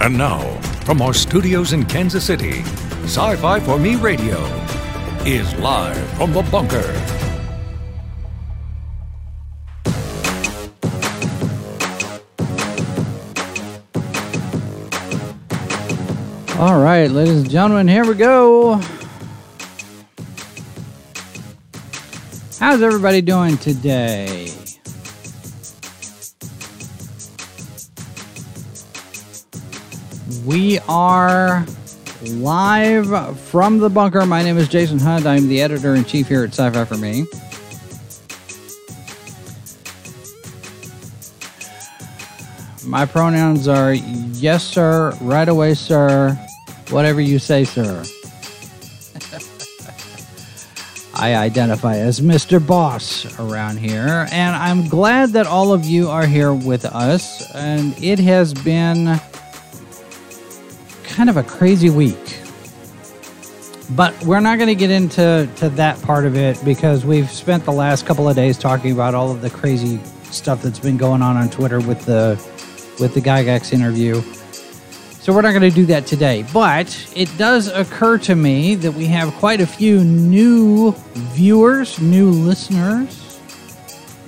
And now, from our studios in Kansas City, Sci Fi for Me Radio is live from the bunker. All right, ladies and gentlemen, here we go. How's everybody doing today? We are live from the bunker. My name is Jason Hunt. I'm the editor in chief here at Sci Fi for Me. My pronouns are yes, sir, right away, sir, whatever you say, sir. I identify as Mr. Boss around here, and I'm glad that all of you are here with us. And it has been kind of a crazy week. But we're not going to get into to that part of it because we've spent the last couple of days talking about all of the crazy stuff that's been going on on Twitter with the with the Gygax interview. So we're not going to do that today. But it does occur to me that we have quite a few new viewers, new listeners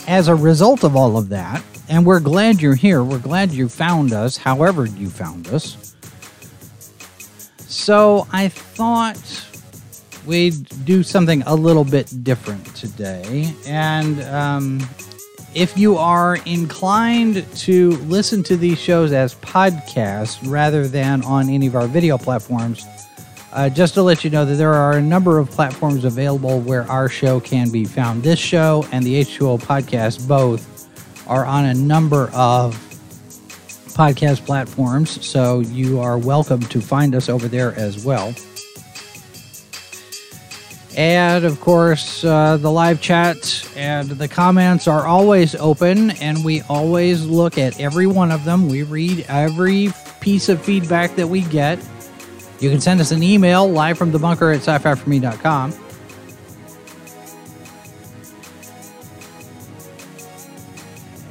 as a result of all of that. And we're glad you're here. We're glad you found us, however you found us. So I thought we'd do something a little bit different today. And um, if you are inclined to listen to these shows as podcasts rather than on any of our video platforms, uh, just to let you know that there are a number of platforms available where our show can be found. This show and the H2O podcast both are on a number of podcast platforms, so you are welcome to find us over there as well. And of course, uh, the live chat and the comments are always open, and we always look at every one of them. We read every piece of feedback that we get. You can send us an email live from the bunker at sci fi for me.com.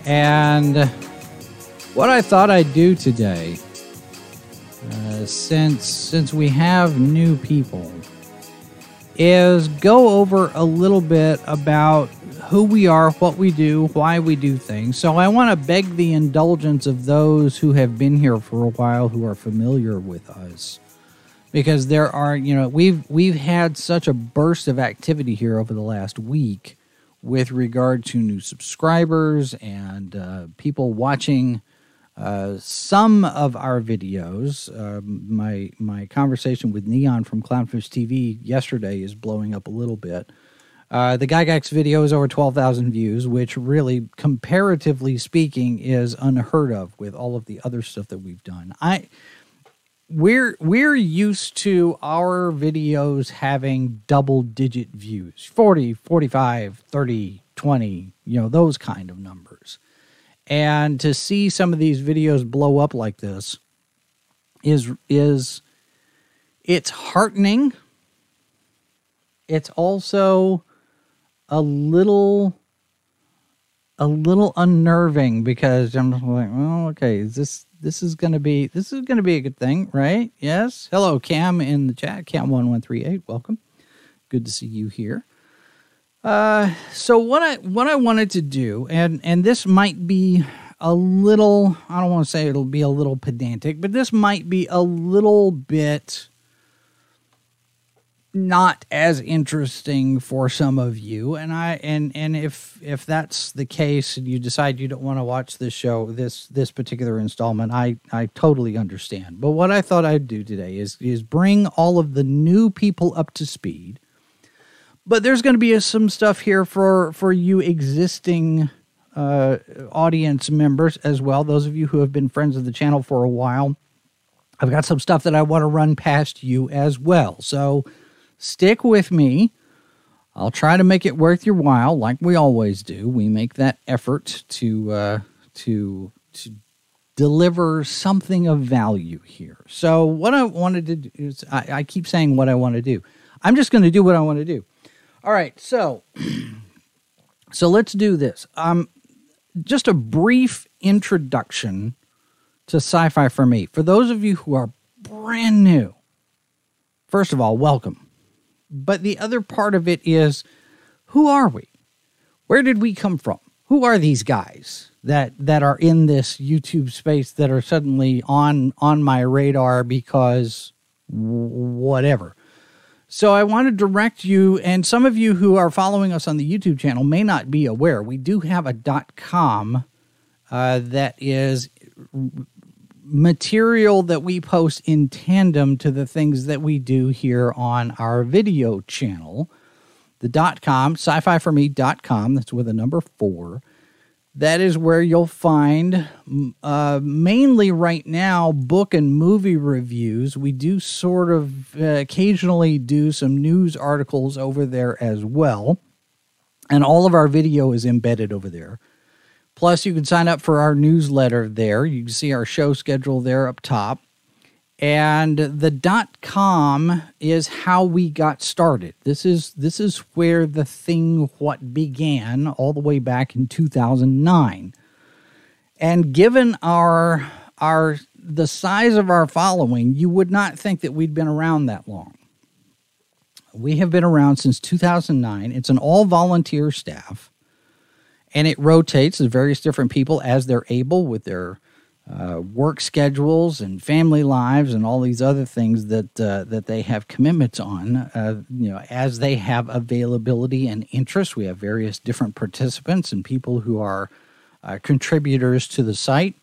And what I thought I'd do today, uh, since since we have new people, is go over a little bit about who we are, what we do, why we do things. So I want to beg the indulgence of those who have been here for a while who are familiar with us. Because there are, you know, we've we've had such a burst of activity here over the last week with regard to new subscribers and uh, people watching uh, some of our videos. Uh, my my conversation with Neon from Clownfish TV yesterday is blowing up a little bit. Uh, the Gygax video is over twelve thousand views, which really, comparatively speaking, is unheard of with all of the other stuff that we've done. I we're we're used to our videos having double digit views 40 45 30 20 you know those kind of numbers and to see some of these videos blow up like this is is it's heartening it's also a little a little unnerving because i'm like well okay is this this is going to be this is going to be a good thing, right? Yes. Hello, Cam in the chat. Cam one one three eight. Welcome. Good to see you here. Uh, so what I what I wanted to do, and and this might be a little. I don't want to say it'll be a little pedantic, but this might be a little bit not as interesting for some of you and i and and if if that's the case and you decide you don't want to watch this show this this particular installment i i totally understand but what i thought i'd do today is is bring all of the new people up to speed but there's going to be some stuff here for for you existing uh audience members as well those of you who have been friends of the channel for a while i've got some stuff that i want to run past you as well so stick with me. I'll try to make it worth your while, like we always do. We make that effort to uh, to to deliver something of value here. So what I wanted to do is I, I keep saying what I want to do. I'm just going to do what I want to do. All right, so so let's do this. Um, just a brief introduction to Sci Fi for Me. For those of you who are brand new, first of all, welcome. But the other part of it is who are we? Where did we come from? Who are these guys that that are in this YouTube space that are suddenly on on my radar because whatever? So I want to direct you, and some of you who are following us on the YouTube channel may not be aware. We do have a .com uh, that is material that we post in tandem to the things that we do here on our video channel. The com, sci-fi for me com, that's with a number four. That is where you'll find uh, mainly right now book and movie reviews. We do sort of uh, occasionally do some news articles over there as well. And all of our video is embedded over there. Plus, you can sign up for our newsletter there. You can see our show schedule there up top. And the dot com is how we got started. This is this is where the thing what began all the way back in 2009. And given our our the size of our following, you would not think that we'd been around that long. We have been around since 2009. It's an all volunteer staff and it rotates with various different people as they're able with their uh, work schedules and family lives and all these other things that uh, that they have commitments on. Uh, you know, as they have availability and interest, we have various different participants and people who are uh, contributors to the site.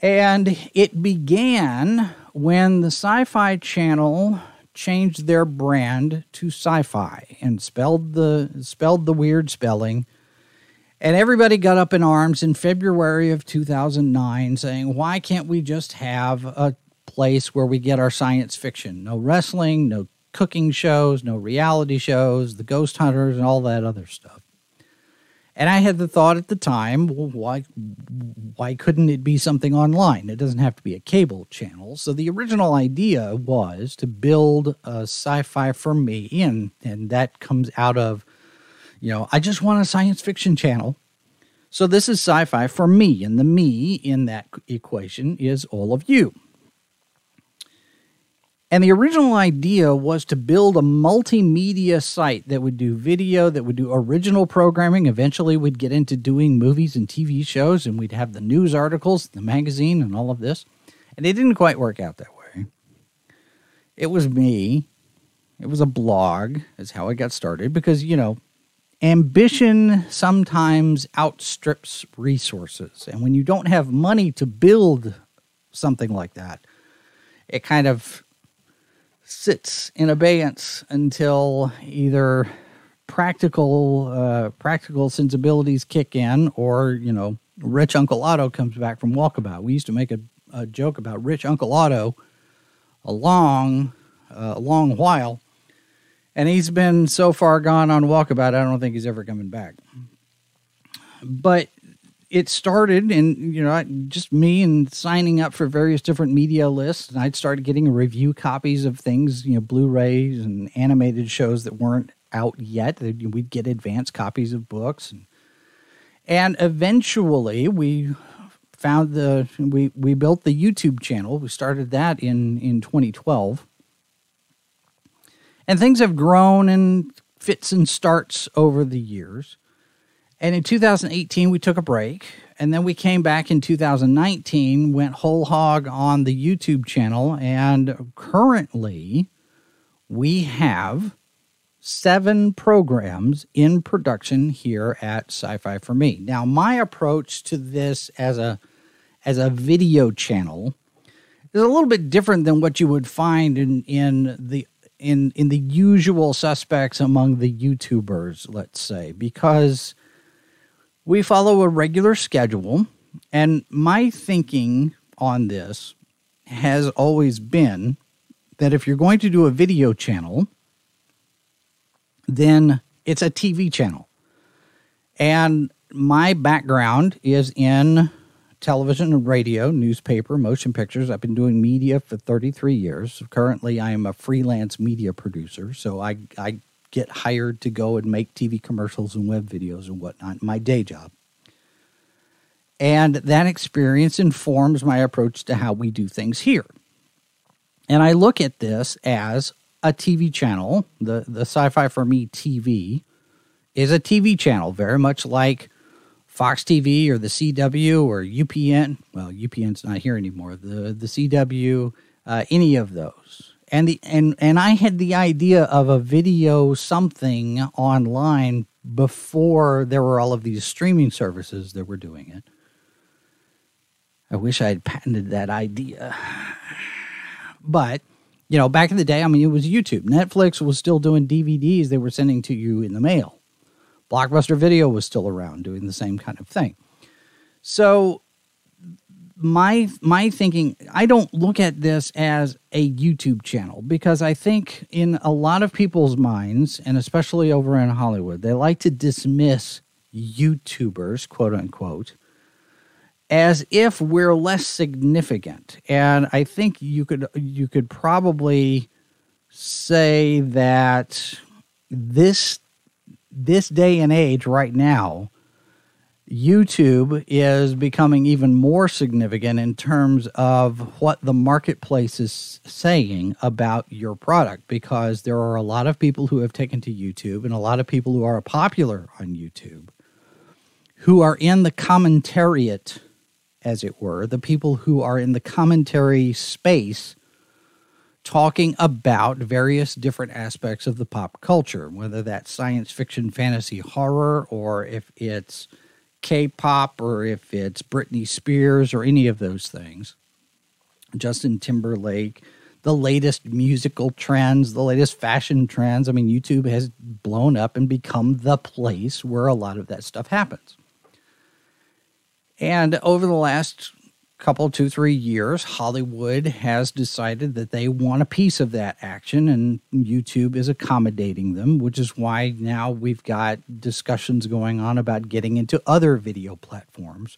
And it began when the Sci-Fi Channel changed their brand to Syfy and spelled the spelled the weird spelling and everybody got up in arms in February of 2009 saying, why can't we just have a place where we get our science fiction? No wrestling, no cooking shows, no reality shows, the ghost hunters, and all that other stuff. And I had the thought at the time, well, why, why couldn't it be something online? It doesn't have to be a cable channel. So the original idea was to build a sci fi for me, and, and that comes out of you know, I just want a science fiction channel. So this is sci fi for me, and the me in that equation is all of you. And the original idea was to build a multimedia site that would do video, that would do original programming. Eventually, we'd get into doing movies and TV shows, and we'd have the news articles, the magazine, and all of this. And it didn't quite work out that way. It was me. It was a blog, is how I got started, because, you know, ambition sometimes outstrips resources. And when you don't have money to build something like that, it kind of sits in abeyance until either practical uh, practical sensibilities kick in or you know rich uncle otto comes back from walkabout we used to make a, a joke about rich uncle otto a long uh, a long while and he's been so far gone on walkabout, I don't think he's ever coming back. But it started and you know just me and signing up for various different media lists and i'd started getting review copies of things you know blu-rays and animated shows that weren't out yet. We'd get advanced copies of books. And, and eventually we found the we we built the youtube channel. We started that in in 2012 and things have grown in fits and starts over the years. And in 2018, we took a break. And then we came back in 2019, went whole hog on the YouTube channel. And currently, we have seven programs in production here at Sci-Fi for Me. Now, my approach to this as a as a video channel is a little bit different than what you would find in in the in in the usual suspects among the YouTubers, let's say, because we follow a regular schedule, and my thinking on this has always been that if you're going to do a video channel, then it's a TV channel. And my background is in television and radio, newspaper, motion pictures. I've been doing media for 33 years. Currently, I am a freelance media producer, so I, I get hired to go and make TV commercials and web videos and whatnot, my day job. And that experience informs my approach to how we do things here. And I look at this as a TV channel. The, the Sci Fi for Me TV is a TV channel, very much like Fox TV or the CW or UPN. Well, UPN's not here anymore. The, the CW, uh, any of those. And the and and I had the idea of a video something online before there were all of these streaming services that were doing it. I wish I had patented that idea. But, you know, back in the day, I mean, it was YouTube. Netflix was still doing DVDs they were sending to you in the mail. Blockbuster Video was still around doing the same kind of thing. So, my my thinking i don't look at this as a youtube channel because i think in a lot of people's minds and especially over in hollywood they like to dismiss youtubers quote unquote as if we're less significant. And I think you could you could probably say that this this day and age right now YouTube is becoming even more significant in terms of what the marketplace is saying about your product because there are a lot of people who have taken to YouTube and a lot of people who are popular on YouTube who are in the commentariat as it were, the people who are in the commentary space talking about various different aspects of the pop culture, whether that's science fiction, fantasy, horror, or if it's K pop, or if it's Britney Spears, or any of those things. Justin Timberlake, the latest musical trends, the latest fashion trends. I mean, YouTube has blown up and become the place where a lot of that stuff happens. And over the last couple, two, three years, Hollywood has decided that they want a piece of that action, and YouTube is accommodating them, which is why now we've got discussions going on about getting into other video platforms.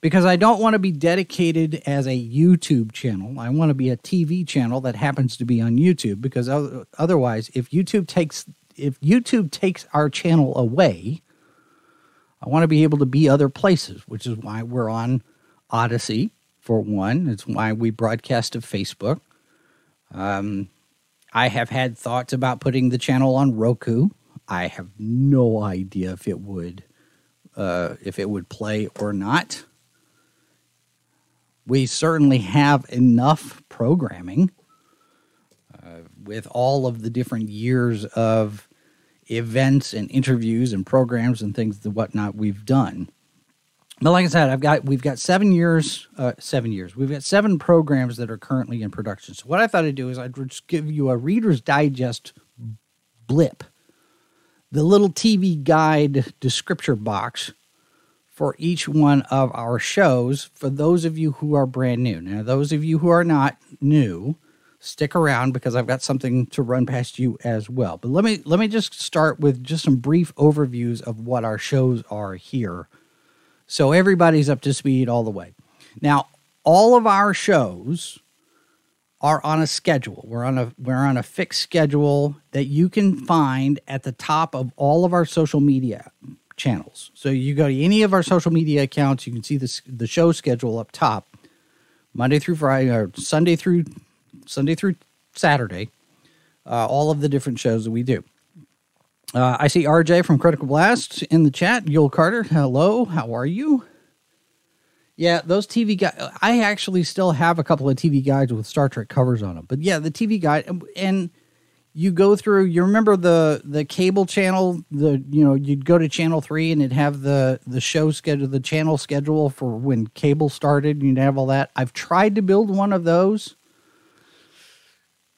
Because I don't want to be dedicated as a YouTube channel. I want to be a TV channel that happens to be on YouTube. Because otherwise, if YouTube takes if YouTube takes our channel away, I want to be able to be other places, which is why we're on Odysee for one. It's why we broadcast to Facebook. Um, I have had thoughts about putting the channel on Roku. I have no idea if it would uh, if it would play or not. We certainly have enough programming uh, with all of the different years of events and interviews and programs and things and whatnot we've done. But like I said, I've got we've got seven years, uh, seven years. We've got seven programs that are currently in production. So what I thought I'd do is I'd just give you a Reader's Digest blip, the little TV guide descriptor box for each one of our shows. For those of you who are brand new, now those of you who are not new, stick around because I've got something to run past you as well. But let me let me just start with just some brief overviews of what our shows are here. So everybody's up to speed all the way. Now, all of our shows are on a schedule. We're on a we're on a fixed schedule that you can find at the top of all of our social media channels. So you go to any of our social media accounts, you can see this the show schedule up top. Monday through Friday or Sunday through Sunday through Saturday, uh, all of the different shows that we do. Uh, I see RJ from Critical Blast in the chat. Yul Carter, hello, how are you? Yeah, those TV guides. I actually still have a couple of TV guides with Star Trek covers on them. But yeah, the TV guide, and you go through. You remember the the cable channel? The you know you'd go to channel three and it'd have the the show schedule, the channel schedule for when cable started. You'd have all that. I've tried to build one of those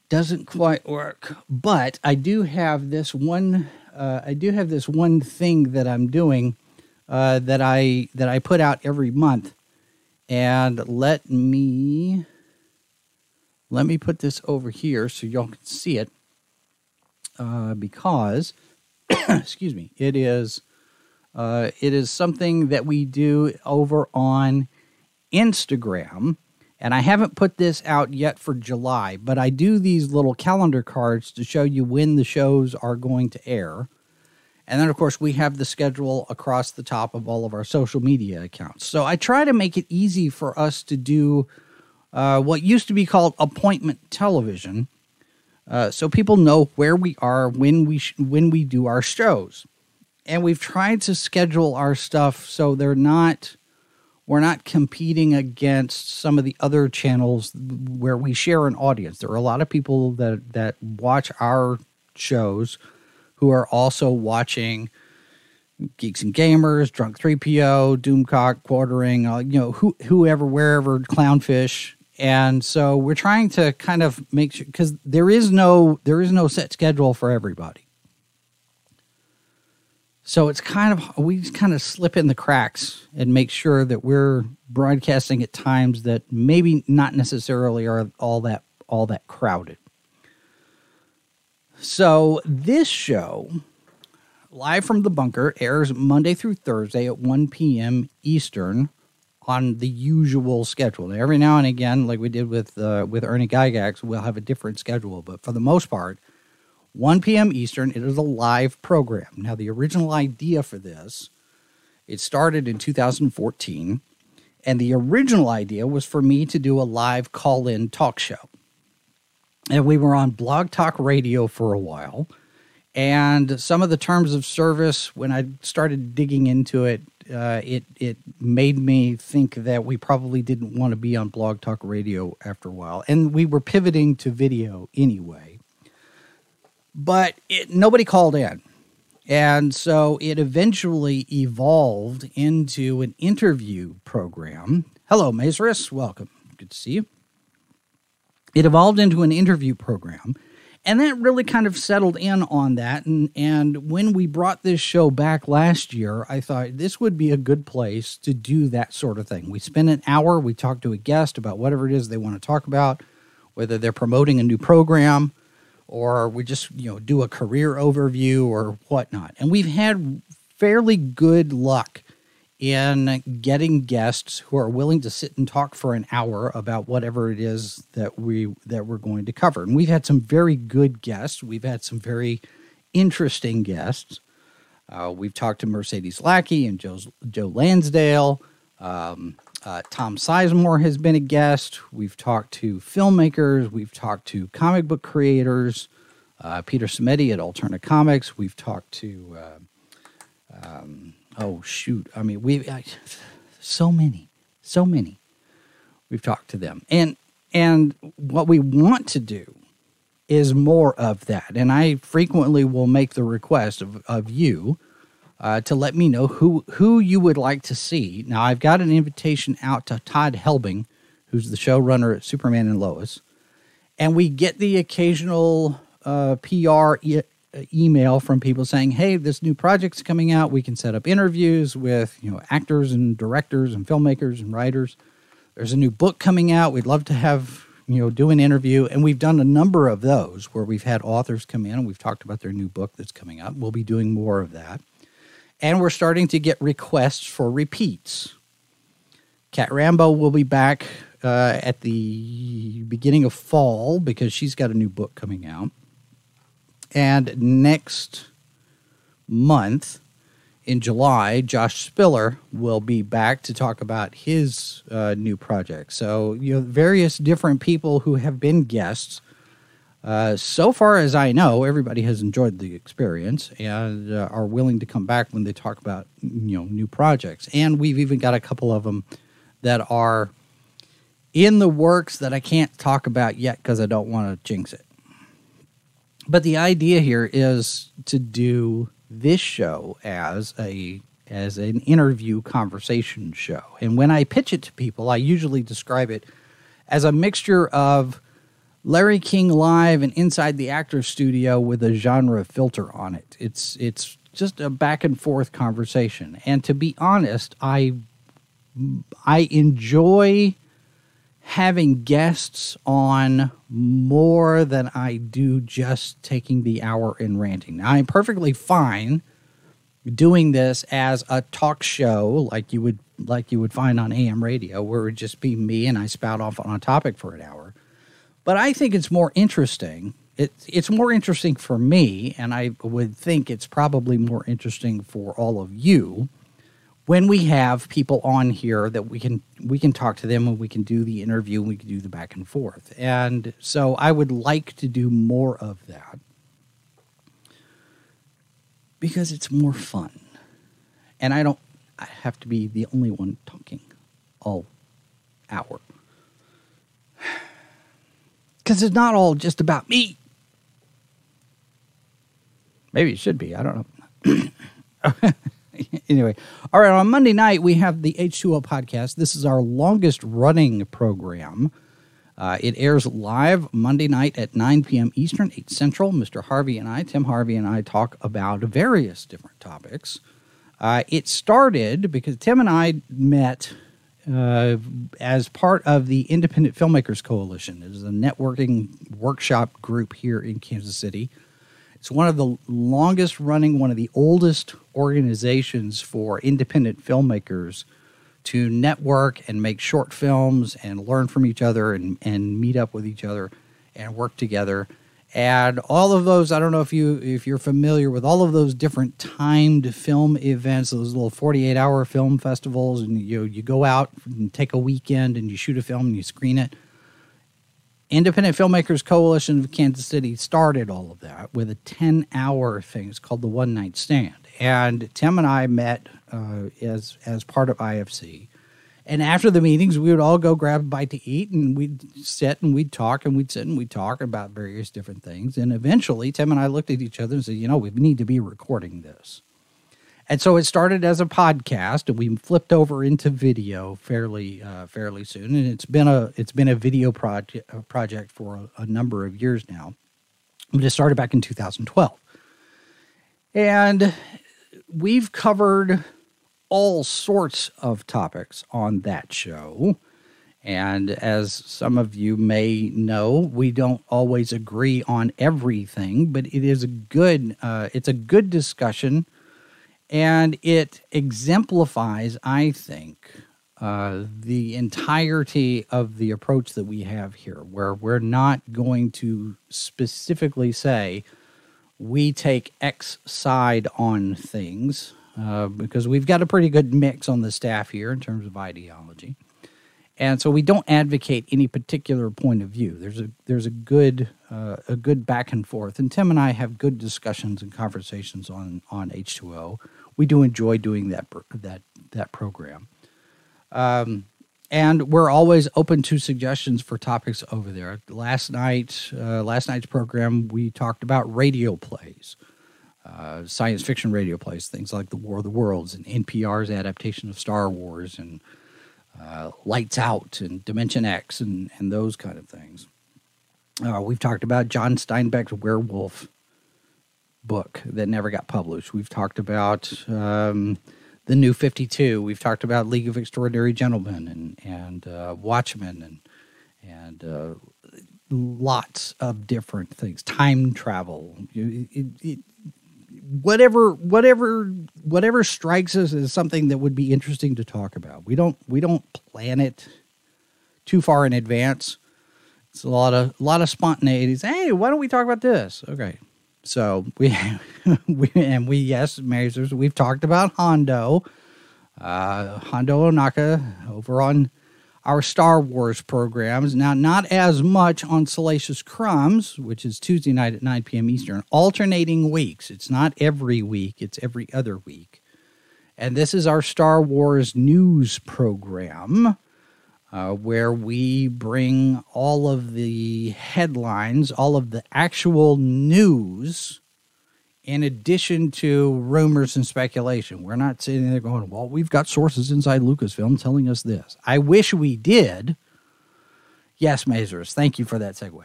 doesn't quite work. But I do have this one. Uh, I do have this one thing that I'm doing uh, that I that I put out every month, and let me let me put this over here so y'all can see it. Uh, because, excuse me, it is uh, it is something that we do over on Instagram and I haven't put this out yet for July, but I do these little calendar cards to show you when the shows are going to air. And then, of course, we have the schedule across the top of all of our social media accounts. So I try to make it easy for us to do uh, what used to be called appointment television, uh, so people know where we are when we sh- when we do our shows. And we've tried to schedule our stuff so they're not we're not competing against some of the other channels where we share an audience. There are a lot of people that that watch our shows who are also watching Geeks and Gamers, Drunk 3PO, Doomcock, Quartering, uh, you know, who, whoever, wherever, Clownfish. And so we're trying to kind of make sure because there is no there is no set schedule for everybody. So it's kind of we kind of slip in the cracks and make sure that we're broadcasting at times that maybe not necessarily are all that all that crowded. So this show, live from the bunker, airs Monday through Thursday at 1 p.m. Eastern on the usual schedule. Now, every now and again, like we did with uh, with Ernie Gygax, we'll have a different schedule, but for the most part, 1 p.m. Eastern, it is a live program. Now, the original idea for this, it started in 2014, and the original idea was for me to do a live call-in talk show and we were on Blog Talk Radio for a while. And some of the terms of service, when I started digging into it, uh, it it made me think that we probably didn't want to be on Blog Talk Radio after a while, and we were pivoting to video anyway. But it, nobody called in, and so it eventually evolved into an interview program. Hello, Mazeris. Welcome. Good to see you it evolved into an interview program and that really kind of settled in on that and and when we brought this show back last year i thought this would be a good place to do that sort of thing we spend an hour we talk to a guest about whatever it is they want to talk about whether they're promoting a new program or we just you know do a career overview or whatnot and we've had fairly good luck in getting guests who are willing to sit and talk for an hour about whatever it is that we that we're going to cover. And we've had some very good guests. We've had some very interesting guests. Uh, we've talked to Mercedes Lackey and Joe's, Joe Lansdale. Um, uh, Tom Sizemore has been a guest. We've talked to filmmakers. We've talked to comic book creators. Uh, Peter Simeti at Alterna Comics. We've talked to uh, um, Oh shoot! I mean, we so many, so many. We've talked to them, and and what we want to do is more of that. And I frequently will make the request of of you uh, to let me know who who you would like to see. Now, I've got an invitation out to Todd Helbing, who's the showrunner at Superman and Lois, and we get the occasional uh, PR email from people saying, "Hey, this new project's coming out. We can set up interviews with you know actors and directors and filmmakers and writers. There's a new book coming out. We'd love to have you know do an interview." And we've done a number of those where we've had authors come in and we've talked about their new book that's coming out. We'll be doing more of that, and we're starting to get requests for repeats. Cat Rambo will be back uh, at the beginning of fall because she's got a new book coming out. And next month, in July, Josh Spiller will be back to talk about his uh, new project. So, you know, various different people who have been guests. Uh, so far as I know, everybody has enjoyed the experience and uh, are willing to come back when they talk about you know new projects. And we've even got a couple of them that are in the works that I can't talk about yet because I don't want to jinx it but the idea here is to do this show as a as an interview conversation show. And when I pitch it to people, I usually describe it as a mixture of Larry King live and inside the actor studio with a genre filter on it. It's it's just a back and forth conversation. And to be honest, I I enjoy having guests on more than I do just taking the hour and ranting. Now, I'm perfectly fine doing this as a talk show like you would like you would find on AM radio where it would just be me and I spout off on a topic for an hour. But I think it's more interesting it, it's more interesting for me, and I would think it's probably more interesting for all of you when we have people on here that we can we can talk to them and we can do the interview and we can do the back and forth. And so I would like to do more of that because it's more fun. And I don't I have to be the only one talking all hour. Because it's not all just about me. Maybe it should be. I don't know. anyway, all right. On Monday night, we have the H2O podcast. This is our longest running program. Uh, it airs live Monday night at 9 p.m. Eastern, 8 Central. Mr. Harvey and I, Tim Harvey and I, talk about various different topics. Uh, it started because Tim and I met uh, as part of the Independent Filmmakers Coalition. It is a networking workshop group here in Kansas City. It's one of the longest running, one of the oldest organizations for independent filmmakers to network and make short films and learn from each other and, and meet up with each other and work together and all of those i don't know if you if you're familiar with all of those different timed film events those little 48 hour film festivals and you you go out and take a weekend and you shoot a film and you screen it. Independent filmmakers coalition of kansas city started all of that with a 10 hour thing. It's called the one night stand. And tim and i met uh, as as part of ifc and after the meetings, we would all go grab a bite to eat and we'd sit and we'd talk and we'd sit and we'd talk about various different things. And eventually, Tim and I looked at each other and said, you know, we need to be recording this. And so it started as a podcast, and we flipped over into video fairly uh, fairly soon. And it's been a it's been a video project project for a, a number of years now. But it started back in 2012, and we've covered all sorts of topics on that show. And as some of you may know, we don't always agree on everything, but it is a good uh, it's a good discussion, and it exemplifies, I think, uh, the entirety of the approach that we have here, where we're not going to specifically say we take X side on things uh, because we've got a pretty good mix on the staff here in terms of ideology. And so we don't advocate any particular point of view. There's a there's a good uh, a good back and forth, and Tim and I have good discussions and conversations on on H2O. We do enjoy doing that that that program, um, and we're always open to suggestions for topics over there. Last night, uh, last night's program, we talked about radio plays uh, science fiction radio plays, things like The War of the Worlds and NPR's adaptation of Star Wars and uh, Lights Out and Dimension X and, and those kind of things. Uh, we've talked about John Steinbeck's werewolf book that never got published. We've talked about um, the New Fifty Two. We've talked about League of Extraordinary Gentlemen and and uh, Watchmen and and uh, lots of different things. Time travel. It, it, whatever whatever whatever strikes us as something that would be interesting to talk about. We don't we don't plan it too far in advance. It's a lot of a lot of spontaneity. Hey, why don't we talk about this? Okay. So we, we and we yes, Mazers, we've talked about Hondo, uh, Hondo Ohnaka over on our Star Wars programs. Now, not as much on Salacious Crumbs, which is Tuesday night at 9 p.m. Eastern, alternating weeks. It's not every week, it's every other week. And this is our Star Wars news program. Uh, where we bring all of the headlines, all of the actual news in addition to rumors and speculation. We're not sitting there going, well, we've got sources inside Lucasfilm telling us this. I wish we did. Yes, Mazers, thank you for that segue.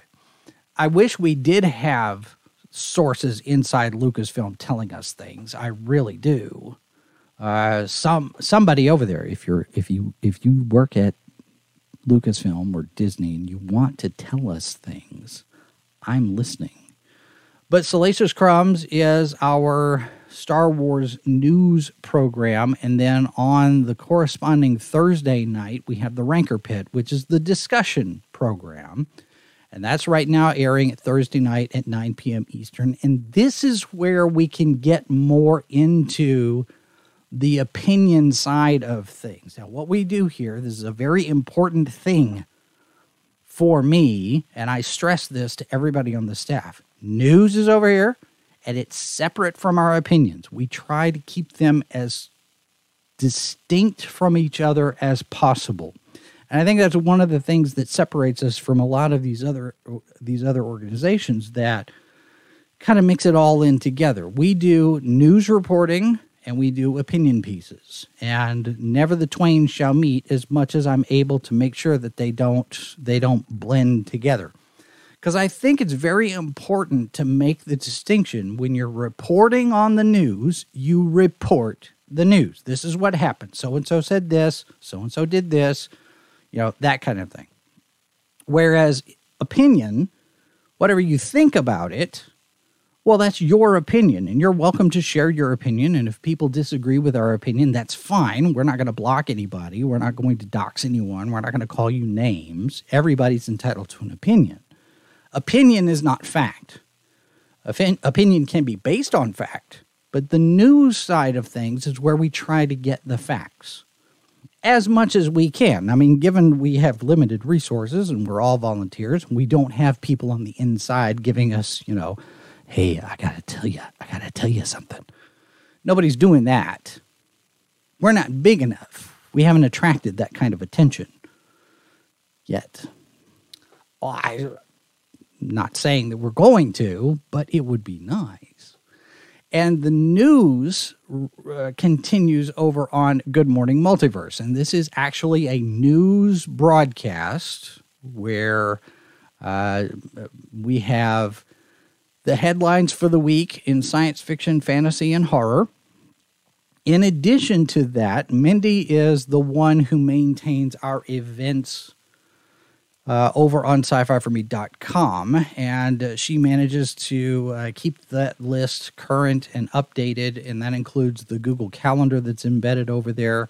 I wish we did have sources inside Lucasfilm telling us things. I really do. Uh, some somebody over there, if you're if you if you work at Lucasfilm or Disney and you want to tell us things, I'm listening. But Salacious Crumbs is our Star Wars news program. And then on the corresponding Thursday night, we have the Rancor Pit, which is the discussion program. And that's right now airing Thursday night at 9 p.m. Eastern. And this is where we can get more into the opinion side of things. Now, what we do here, this is a very important thing for me, and I stress this to everybody on the staff. News is over here, and it's separate from our opinions. We try to keep them as distinct from each other as possible. And I think that's one of the things that separates us from a lot of these other these other organizations that kind of mix it all in together. We do news reporting and we do opinion pieces. And never the twain shall meet as much as I'm able to make sure that they don't they don't blend together. Because I think it's very important to make the distinction when you're reporting on the news, you report the news. This is what happened. So and so said this, so and so did this, you know, that kind of thing. Whereas opinion, whatever you think about it, well, that's your opinion, and you're welcome to share your opinion. And if people disagree with our opinion, that's fine. We're not going to block anybody. We're not going to dox anyone. We're not going to call you names. Everybody's entitled to an opinion. Opinion is not fact. Opinion can be based on fact, but the news side of things is where we try to get the facts as much as we can. I mean, given we have limited resources and we're all volunteers, we don't have people on the inside giving us, you know, hey, I got to tell you, I got to tell you something. Nobody's doing that. We're not big enough. We haven't attracted that kind of attention yet. Well, I'm not saying that we're going to, but it would be nice. And the news uh, continues over on Good Morning Multiverse. And this is actually a news broadcast where uh, we have the headlines for the week in science fiction, fantasy, and horror. In addition to that, Mindy is the one who maintains our events uh, over on sci-fi4me.com and uh, she manages to uh, keep that list current and updated and that includes the google calendar that's embedded over there.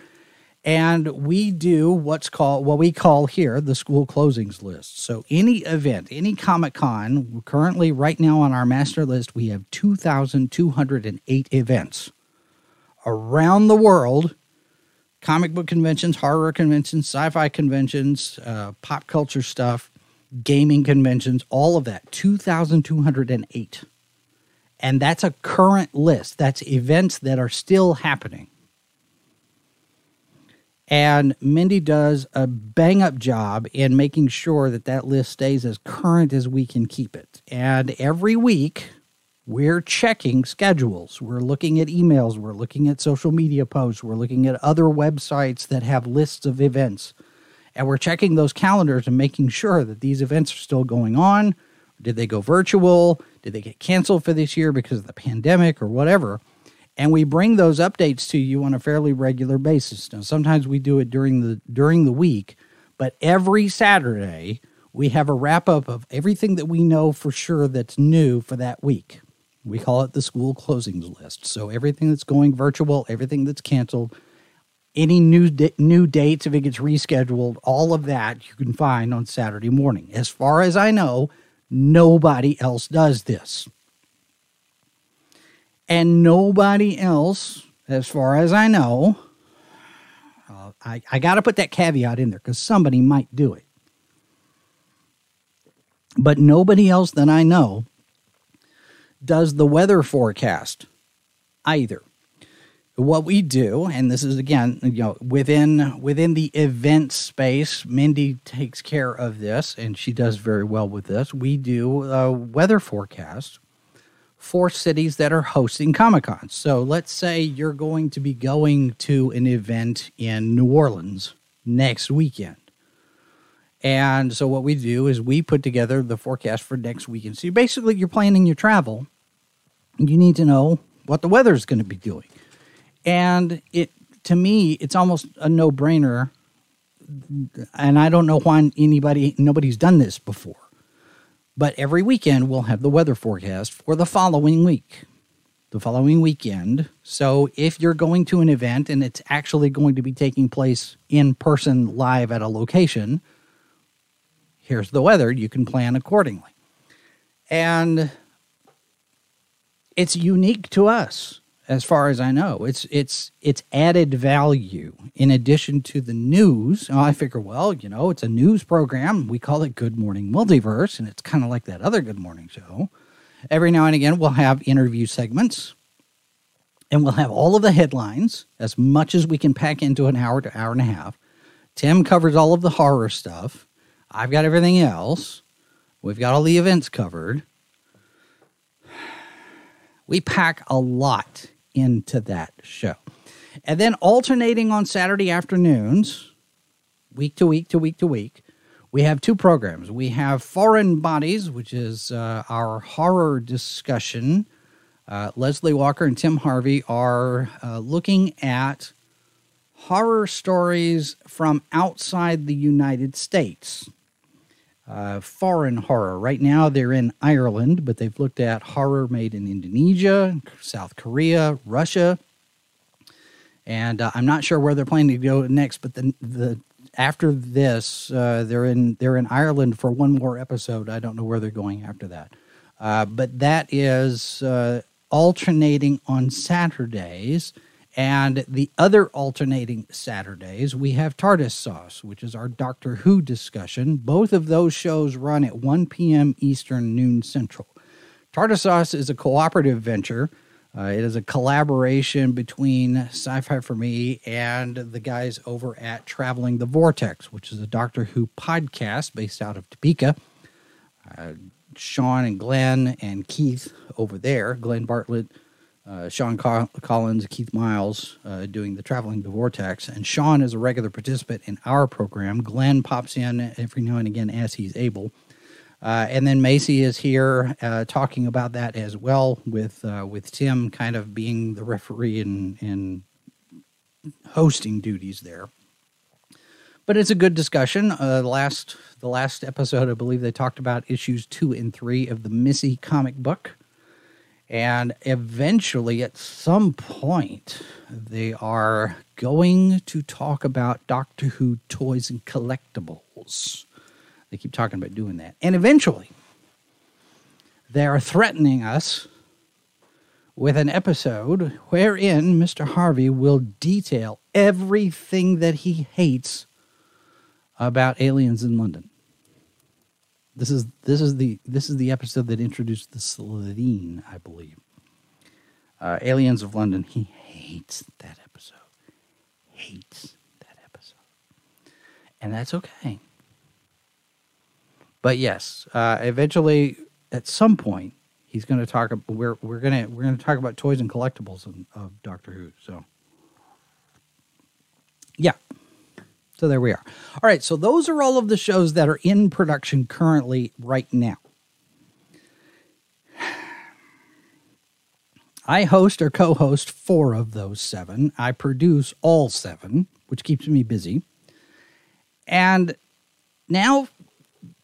And we do what's called what we call here the school closings list. So any event any comic-con currently right now on our master list we have 2208 events around the world comic book conventions, horror conventions, sci fi conventions, uh, pop culture stuff, gaming conventions, all of that. 2,208. And that's a current list. That's events that are still happening. And Mindy does a bang up job in making sure that that list stays as current as we can keep it. And every week, we're checking schedules. We're looking at emails. We're looking at social media posts. We're looking at other websites that have lists of events. And we're checking those calendars and making sure that these events are still going on. Did they go virtual? Did they get canceled for this year because of the pandemic or whatever? And we bring those updates to you on a fairly regular basis. Now, sometimes we do it during the during the week, but every Saturday we have a wrap up of everything that we know for sure that's new for that week. We call it the school closings list. So everything that's going virtual, everything that's canceled, any new di- new dates if it gets rescheduled, all of that you can find on Saturday morning. As far as I know, nobody else does this. And nobody else, as far as I know, uh, I, I got to put that caveat in there because somebody might do it. But nobody else that I know does the weather forecast either. What we do, and this is again, you know, within within the event space, Mindy takes care of this, and she does very well with this. We do a weather forecast for cities that are hosting Comic Con. So let's say you're going to be going to an event in New Orleans next weekend. And so what we do is we put together the forecast for next weekend. So basically you're planning your travel you need to know what the weather is going to be doing. And it to me, it's almost a no brainer. And I don't know why anybody nobody's done this before. But every weekend we'll have the weather forecast for the following week. The following weekend. So if you're going to an event and it's actually going to be taking place in person live at a location, here's the weather. You can plan accordingly. And it's unique to us as far as I know. It's it's it's added value in addition to the news. I figure, well, you know, it's a news program. We call it Good Morning Multiverse, and it's kind of like that other Good Morning show. Every now and again, we'll have interview segments, and we'll have all of the headlines as much as we can pack into an hour to hour and a half. Tim covers all of the horror stuff. I've got everything else. We've got all the events covered. We pack a lot into that show. And then alternating on Saturday afternoons, week to week to week to week, we have two programs. We have Foreign Bodies, which is uh, our horror discussion. Uh, Leslie Walker and Tim Harvey are uh, looking at horror stories from outside the United States. Uh, foreign horror. Right now, they're in Ireland, but they've looked at horror made in Indonesia, South Korea, Russia, and uh, I'm not sure where they're planning to go next. But the the after this, uh, they're in they're in Ireland for one more episode. I don't know where they're going after that, uh, but that is uh, alternating on Saturdays and the other alternating Saturdays, we have TARDIS Sauce, which is our Doctor Who discussion. Both of those shows run at 1 p.m. Eastern, noon Central. TARDIS Sauce is a cooperative venture. Uh, it is a collaboration between Sci Fi for Me and the guys over at Traveling the Vortex, which is a Doctor Who podcast based out of Topeka. Uh, Sean and Glenn and Keith over there, Glenn Bartlett uh, Sean Collins, Keith Miles uh, doing the Traveling the Vortex. And Sean is a regular participant in our program. Glenn pops in every now and again as he's able. Uh, and then Macy is here uh, talking about that as well, with uh, with Tim kind of being the referee and, and hosting duties there. But it's a good discussion. Uh, the last the last episode, I believe they talked about issues two and three of the Missy comic book. And eventually, at some point, they are going to talk about Doctor Who toys and collectibles. They keep talking about doing that. And eventually, they are threatening us with an episode wherein Mr. Harvey will detail everything that he hates about aliens in London. This is this is the this is the episode that introduced the Slitheen, I believe. Uh, Aliens of London. He hates that episode. Hates that episode, and that's okay. But yes, uh, eventually, at some point, he's going to talk. We're we're gonna we're gonna talk about toys and collectibles of, of Doctor Who. So, yeah, so there we are. All right, so those are all of the shows that are in production currently right now. I host or co host four of those seven. I produce all seven, which keeps me busy. And now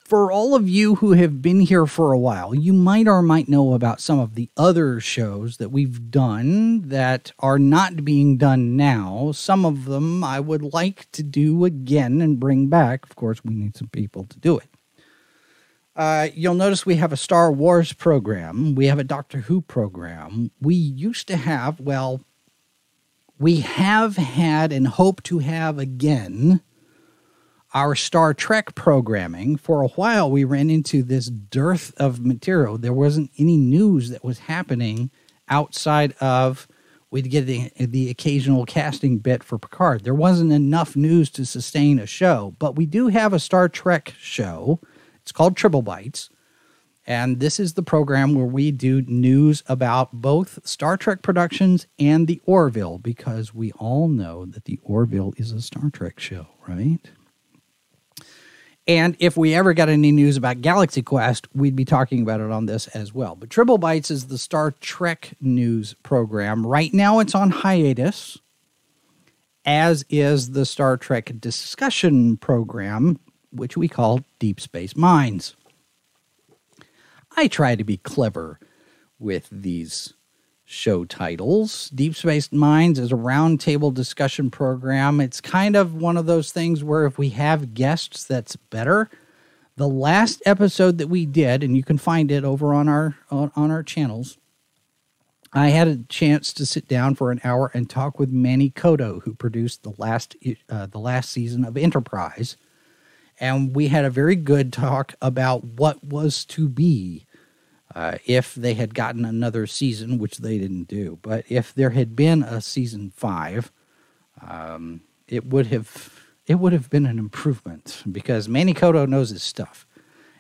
for all of you who have been here for a while, you might or might know about some of the other shows that we've done that are not being done now. Some of them I would like to do again and bring back. Of course, we need some people to do it. Uh, you'll notice we have a Star Wars program, we have a Doctor Who program. We used to have, well, we have had and hope to have again our Star Trek programming, for a while we ran into this dearth of material. There wasn't any news that was happening outside of we'd get the, the occasional casting bit for Picard. There wasn't enough news to sustain a show, but we do have a Star Trek show. It's called Triple Bites. And this is the program where we do news about both Star Trek productions and the Orville, because we all know that the Orville is a Star Trek show, right? And if we ever got any news about Galaxy Quest, we'd be talking about it on this as well. But Triple Bites is the Star Trek news program. Right now it's on hiatus, as is the Star Trek discussion program, which we call Deep Space Minds. I try to be clever with these show titles. Deep Space Minds is a roundtable discussion program. It's kind of one of those things where if we have guests, that's better. the last episode that we did, and you can find it over on our on, our channels. I had a chance to sit down for an hour and talk with Manny Coto, who produced the last uh, the last season of Enterprise, and we had a very good talk about what was to be uh, if they had gotten another season, which they didn't do. But if there had been a season five, um, it would have it would have been an improvement because Manny Coto knows his stuff.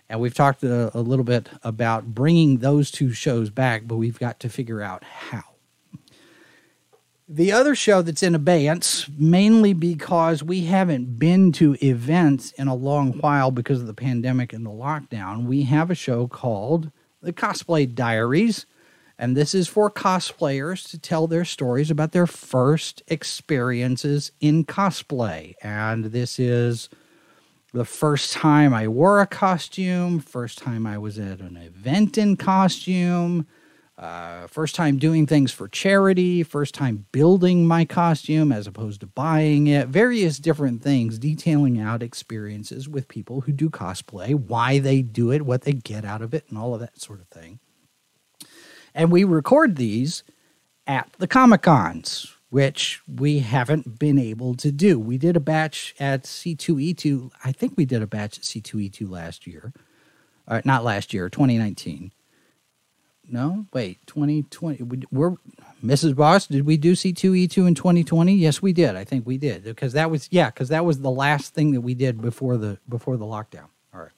And we've talked a, a, little bit about bringing those two shows back, but we've got to figure out how. The other show that's in abeyance, mainly because we haven't been to events in a long while because of the pandemic and the lockdown, we have a show called The Cosplay Diaries. And this is for cosplayers to tell their stories about their first experiences in cosplay. And this is the first time I wore a costume, first time I was at an event in costume, uh, first time doing things for charity, first time building my costume as opposed to buying it, various different things detailing out experiences with people who do cosplay, why they do it, what they get out of it, and all of that sort of thing. And we record these at the Comic Cons, which we haven't been able to do. We did a batch at C2E2. I think we did a batch at C2E2 last year. Uh, not last year, 2019. No, wait, 2020. We, we're Mrs. Boss. Did we do C2E2 in 2020? Yes, we did. I think we did because that was yeah, because that was the last thing that we did before the before the lockdown All right.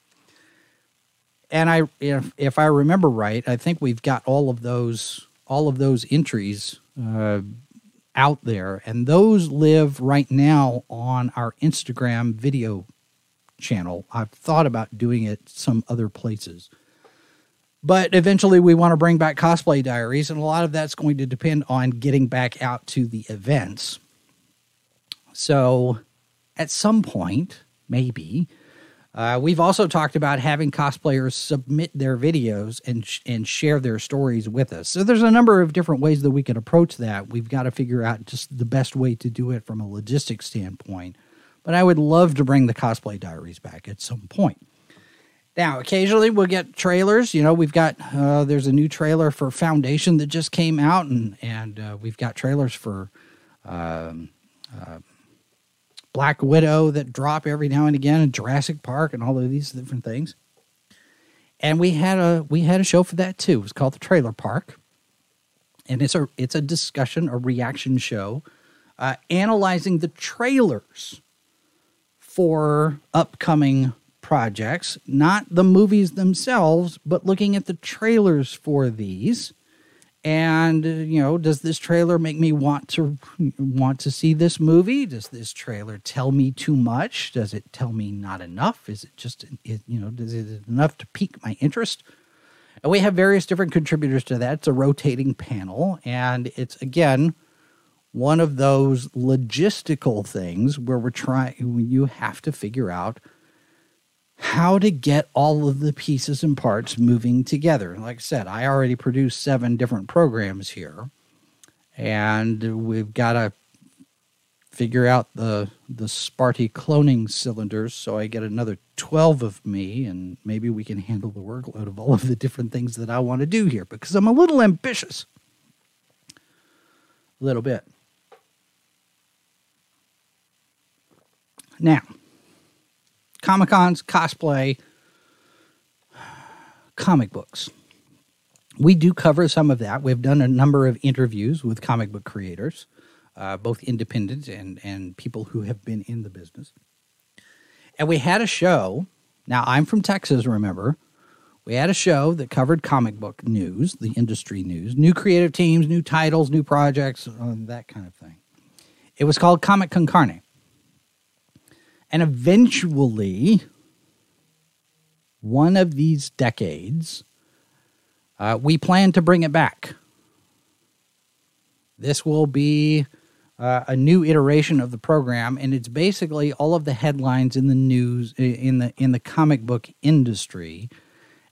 and I if if I remember right, I think we've got all of those all of those entries uh, out there, and those live right now on our Instagram video channel. I've thought about doing it some other places. But eventually, we want to bring back cosplay diaries, and a lot of that's going to depend on getting back out to the events. So, at some point, maybe uh, we've also talked about having cosplayers submit their videos and sh- and share their stories with us. So there's a number of different ways that we can approach that. We've got to figure out just the best way to do it from a logistics standpoint. But I would love to bring the cosplay diaries back at some point. Now, occasionally we'll get trailers. You know, we've got uh, there's a new trailer for Foundation that just came out, and and uh, we've got trailers for. Um, uh, Black Widow that drop every now and again, and Jurassic Park, and all of these different things. And we had a we had a show for that too. It was called the Trailer Park, and it's a it's a discussion, a reaction show, uh, analyzing the trailers for upcoming projects, not the movies themselves, but looking at the trailers for these. And uh, you know does this trailer make me want to want to see this movie? Does this trailer tell me too much? Does it tell me not enough? Is it just you know is it enough to pique my interest? And we have various different contributors to that. It's a rotating panel and it's again one of those logistical things where we're trying you have to figure out how to get all of the pieces and parts moving together. Like I said, I already produced seven different programs here, and we've got to figure out the the Sparty cloning cylinders so I get another 12 of me and maybe we can handle the workload of all of the different things that I want to do here because I'm a little ambitious. A little bit. Now, Comic Cons, cosplay, comic books. We do cover some of that. We've done a number of interviews with comic book creators, uh, both independent and, and people who have been in the business. And we had a show. Now, I'm from Texas, remember. We had a show that covered comic book news, the industry news, new creative teams, new titles, new projects, uh, that kind of thing. It was called Comic Con Carne. And eventually, one of these decades, uh, we plan to bring it back. This will be uh, a new iteration of the program, and it's basically all of the headlines in the news in the in the comic book industry,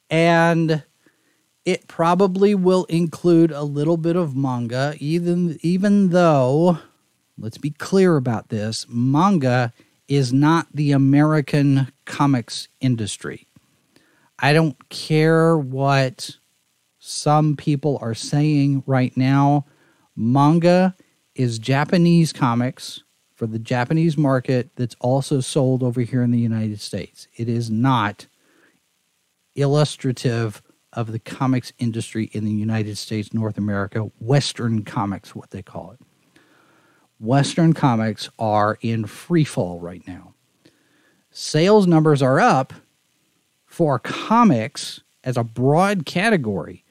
and it probably will include a little bit of manga, even even though, let's be clear about this, manga is not the American comics industry. I don't care what some people are saying right now. Manga is Japanese comics for the Japanese market that's also sold over here in the United States. It is not illustrative of the comics industry in the United States, North America, Western comics, what they call it. Western comics are in free fall right now. Sales numbers are up for comics as a broad category,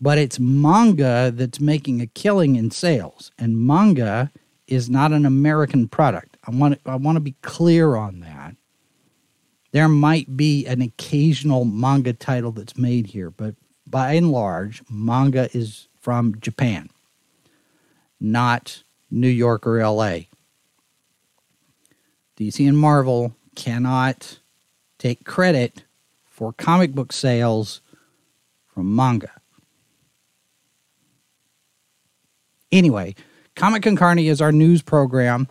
but it's manga that's making a killing in sales. And manga is not an American product. I want I want to be clear on that. There might be an occasional manga title that's made here, but by and large, manga is from Japan, not New York or LA. DC and Marvel cannot take credit for comic book sales from manga. Anyway, Comic Con Carne is our news program.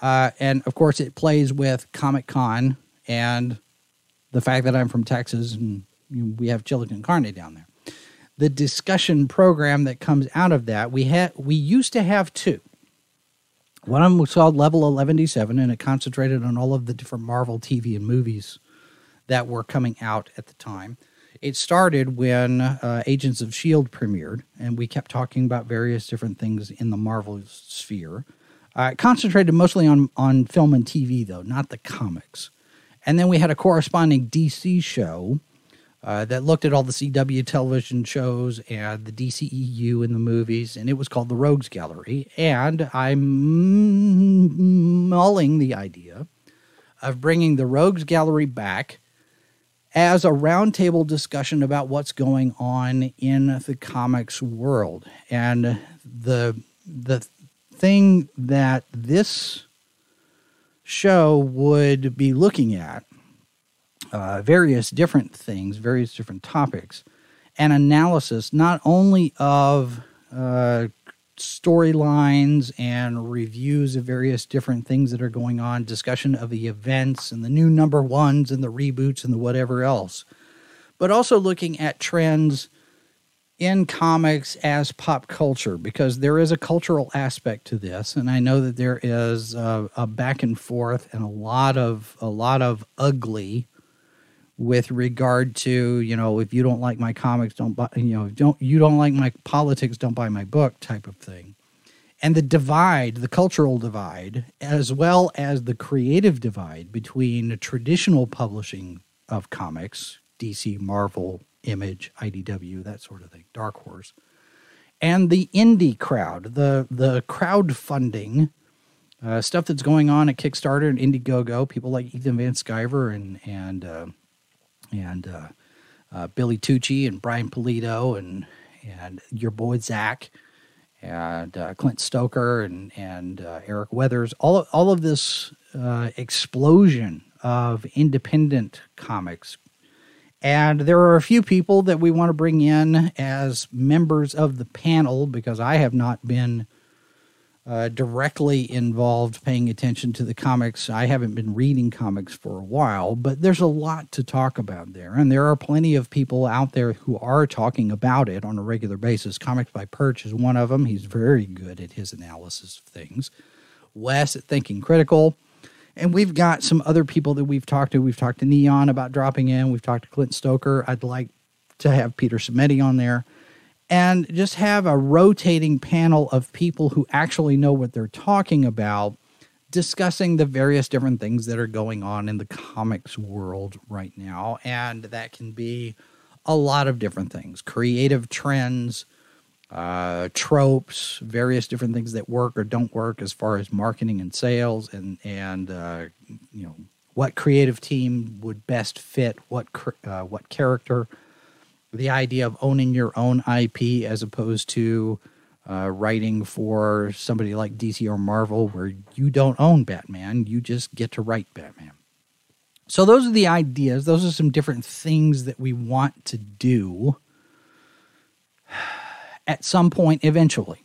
Uh, and of course, it plays with Comic Con and the fact that I'm from Texas and we have Chili Con Carne down there. The discussion program that comes out of that, we had we used to have two. One of them was called Level 1177, and it concentrated on all of the different Marvel TV and movies that were coming out at the time. It started when uh, Agents of S.H.I.E.L.D. premiered, and we kept talking about various different things in the Marvel sphere. Uh, it concentrated mostly on, on film and TV, though, not the comics. And then we had a corresponding DC show uh, that looked at all the CW television shows and the DCEU in the movies, and it was called the Rogues Gallery. And I'm mulling the idea of bringing the Rogues Gallery back as a roundtable discussion about what's going on in the comics world. And the the thing that this show would be looking at uh, various different things, various different topics, and analysis not only of uh, storylines and reviews of various different things that are going on, discussion of the events and the new number ones and the reboots and the whatever else, but also looking at trends in comics as pop culture because there is a cultural aspect to this and i know that there is a, a, back and forth and a lot of a lot of ugly with regard to you know if you don't like my comics don't buy you know don't you don't like my politics don't buy my book type of thing and the divide the cultural divide as well as the creative divide between traditional publishing of comics dc marvel Image, IDW, that sort of thing, Dark Horse, and the indie crowd, the the crowdfunding uh, stuff that's going on at Kickstarter and Indiegogo. People like Ethan Van Sciver and and uh, and uh, uh Billy Tucci and Brian Pulido and and your boy Zach and uh, Clint Stoker and and uh, Eric Weathers. All all of this explosion of independent comics and there are a few people that we want to bring in as members of the panel because I have not been uh, directly involved paying attention to the comics. I haven't been reading comics for a while, but there's a lot to talk about there. And there are plenty of people out there who are talking about it on a regular basis. Comics by Perch is one of them. He's very good at his analysis of things. Wes at Thinking Critical and we've got some other people that we've talked to. We've talked to Neon about dropping in. We've talked to Clint Stoker. I'd like to have Peter Simeti on there and just have a rotating panel of people who actually know what they're talking about discussing the various different things that are going on in the comics world right now. And that can be a lot of different things creative trends, uh, tropes, various different things that work or don't work as far as marketing and sales, and and uh, you know what creative team would best fit what uh, what character. The idea of owning your own IP as opposed to uh, writing for somebody like DC or Marvel, where you don't own Batman, you just get to write Batman. So those are the ideas. Those are some different things that we want to do at some point eventually.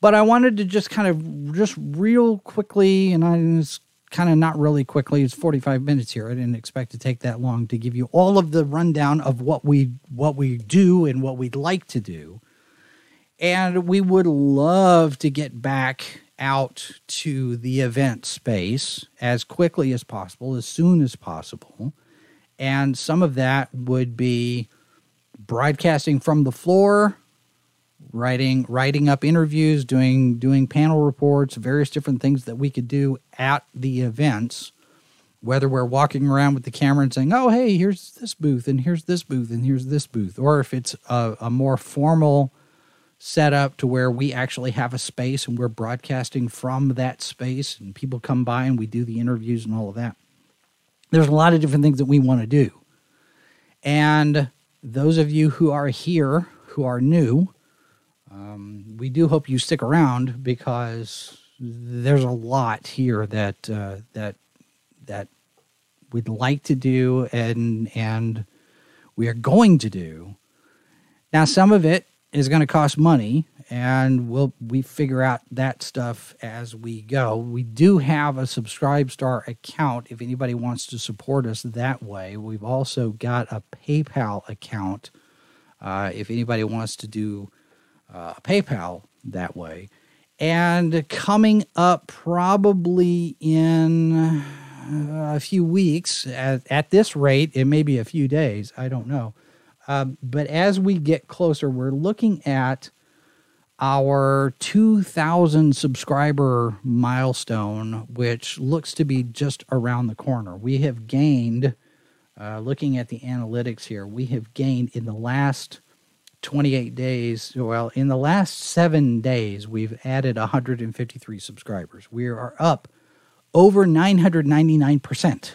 But I wanted to just kind of just real quickly, and I, it's kind of not really quickly. It's 45 minutes here. I didn't expect to take that long to give you all of the rundown of what we what we do and what we'd like to do. And we would love to get back out to the event space as quickly as possible, as soon as possible. And some of that would be broadcasting from the floor, writing writing up interviews, doing doing panel reports, various different things that we could do at the events. Whether we're walking around with the camera and saying, "Oh, hey, here's this booth, and here's this booth, and here's this booth," or if it's a, a more formal setup to where we actually have a space and we're broadcasting from that space, and people come by and we do the interviews and all of that there's a lot of different things that we want to do. And those of you who are here, who are new, um, we do hope you stick around because there's a lot here that uh, that that we'd like to do and and we are going to do. Now, some of it is going to cost money, and we'll we figure out that stuff as we go. We do have a Subscribestar account if anybody wants to support us that way. We've also got a PayPal account uh, if anybody wants to do uh, PayPal that way. And coming up probably in uh, a few weeks, at, at this rate, it may be a few days, I don't know. Um, but as we get closer, we're looking at our 2,000 subscriber milestone, which looks to be just around the corner. We have gained, uh, looking at the analytics here, we have gained in the last 28 days, well, in the last seven days, we've added 153 subscribers. We are up over 999%.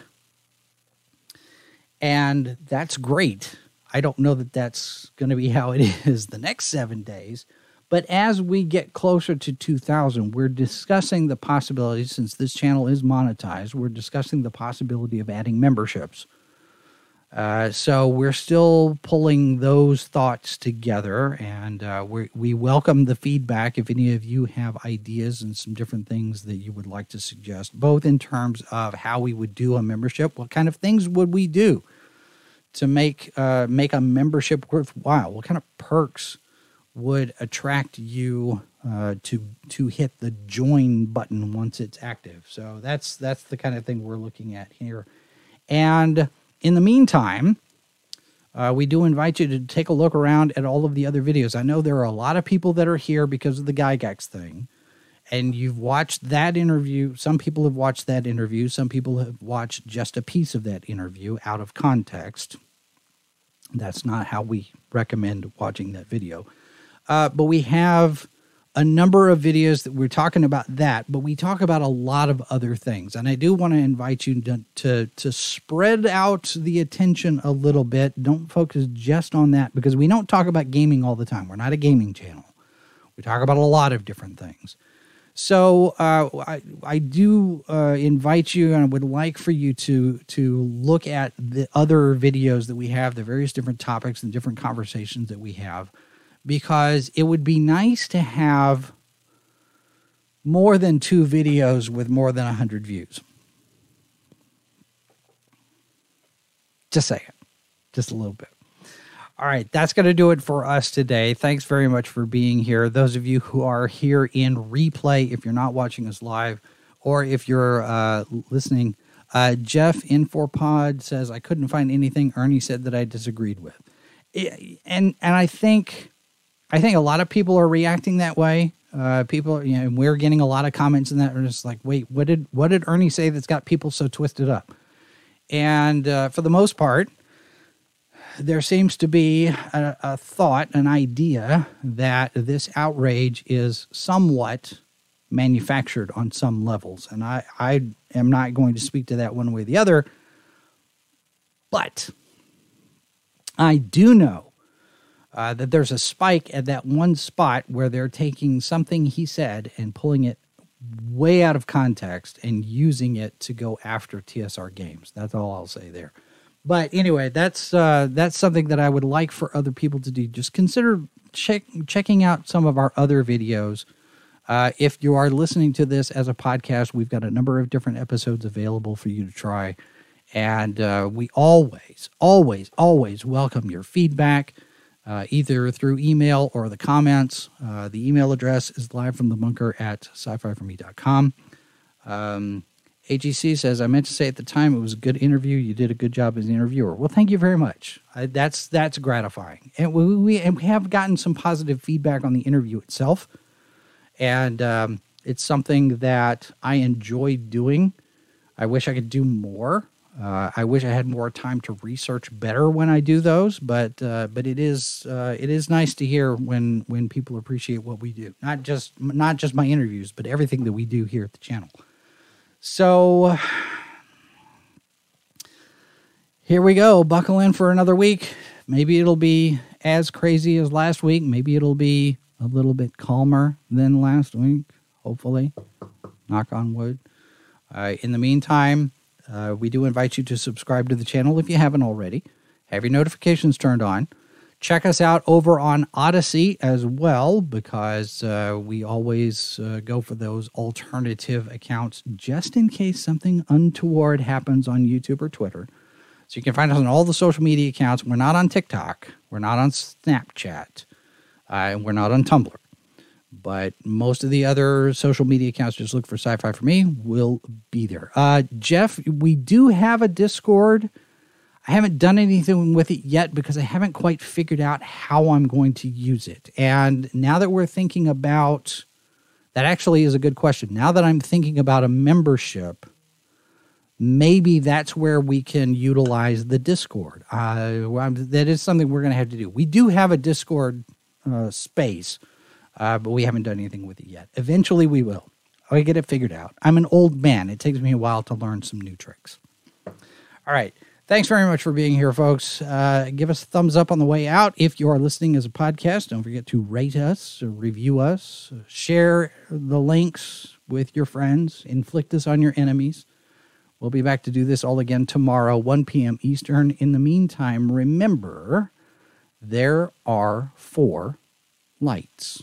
And that's great. I don't know that that's going to be how it is the next seven days but as we get closer to 2000, we're discussing the possibility, since this channel is monetized, we're discussing the possibility of adding memberships. Uh, so we're still pulling those thoughts together, and uh, we we welcome the feedback. If any of you have ideas and some different things that you would like to suggest, both in terms of how we would do a membership, what kind of things would we do to make uh, make a membership worthwhile? What kind of perks would attract you uh, to to hit the join button once it's active. So that's that's the kind of thing we're looking at here. And in the meantime, uh, we do invite you to take a look around at all of the other videos. I know there are a lot of people that are here because of the Gygax thing, and you've watched that interview. Some people have watched that interview. Some people have watched just a piece of that interview out of context. That's not how we recommend watching that video. Uh, but we have a number of videos that we're talking about that, but we talk about a lot of other things. And I do want to invite you to, to, to spread out the attention a little bit. Don't focus just on that because we don't talk about gaming all the time. We're not a gaming channel. We talk about a lot of different things. So uh, I, I do uh, invite you and I would like for you to to look at the other videos that we have, the various different topics and different conversations that we have because it would be nice to have more than two videos with more than 100 views. Just say it, just a little bit. All right, that's going to do it for us today. Thanks very much for being here. Those of you who are here in replay, if you're not watching us live, or if you're uh, listening, uh, Jeff Inforpod says I couldn't find anything Ernie said that I disagreed with, and and I think I think a lot of people are reacting that way. Uh, people, you know, we're getting a lot of comments in that are just like, wait, what did what did Ernie say that's got people so twisted up? And uh, for the most part, there seems to be a, a, thought, an idea that this outrage is somewhat manufactured on some levels, and I I am not going to speak to that one way or the other, but I do know uh, that there's a spike at that one spot where they're taking something he said and pulling it way out of context and using it to go after TSR games. That's all I'll say there. But anyway, that's uh, that's something that I would like for other people to do. Just consider check, checking out some of our other videos. Uh, if you are listening to this as a podcast, we've got a number of different episodes available for you to try. And uh, we always, always, always welcome your feedback, uh, either through email or the comments. Uh, the email address is live from the bunker at sci fi for me.com. Um, AGC says, I meant to say at the time it was a good interview. You did a good job as an interviewer. Well, thank you very much. I, that's that's gratifying. And we, we, and we have gotten some positive feedback on the interview itself. And um, it's something that I enjoy doing. I wish I could do more. Uh, I wish I had more time to research better when I do those, but uh, but it is uh, it is nice to hear when when people appreciate what we do. Not just not just my interviews, but everything that we do here at the channel. So here we go. Buckle in for another week. Maybe it'll be as crazy as last week. Maybe it'll be a little bit calmer than last week. Hopefully, knock on wood. Uh, in the meantime, uh, we do invite you to subscribe to the channel if you haven't already. Have your notifications turned on. Check us out over on Odysee as well, because uh, we always uh, go for those alternative accounts just in case something untoward happens on YouTube or Twitter. So you can find us on all the social media accounts. We're not on TikTok, we're not on Snapchat, uh, and we're not on Tumblr. But most of the other social media accounts, just look for Sci Fi for Me, will be there. Uh, Jeff, we do have a Discord. I haven't done anything with it yet because I haven't quite figured out how I'm going to use it. And now that we're thinking about that, actually is a good question. Now that I'm thinking about a membership, maybe that's where we can utilize the Discord. Uh, that is something we're going to have to do. We do have a Discord uh, space, uh, but we haven't done anything with it yet. Eventually, we will. I get it figured out. I'm an old man. It takes me a while to learn some new tricks. All right. Thanks very much for being here, folks. Uh, give us a thumbs up on the way out. If you are listening as a podcast, don't forget to rate us, review us, share the links with your friends, inflict us on your enemies. We'll be back to do this all again tomorrow, 1 p.m. Eastern. In the meantime, remember there are four lights.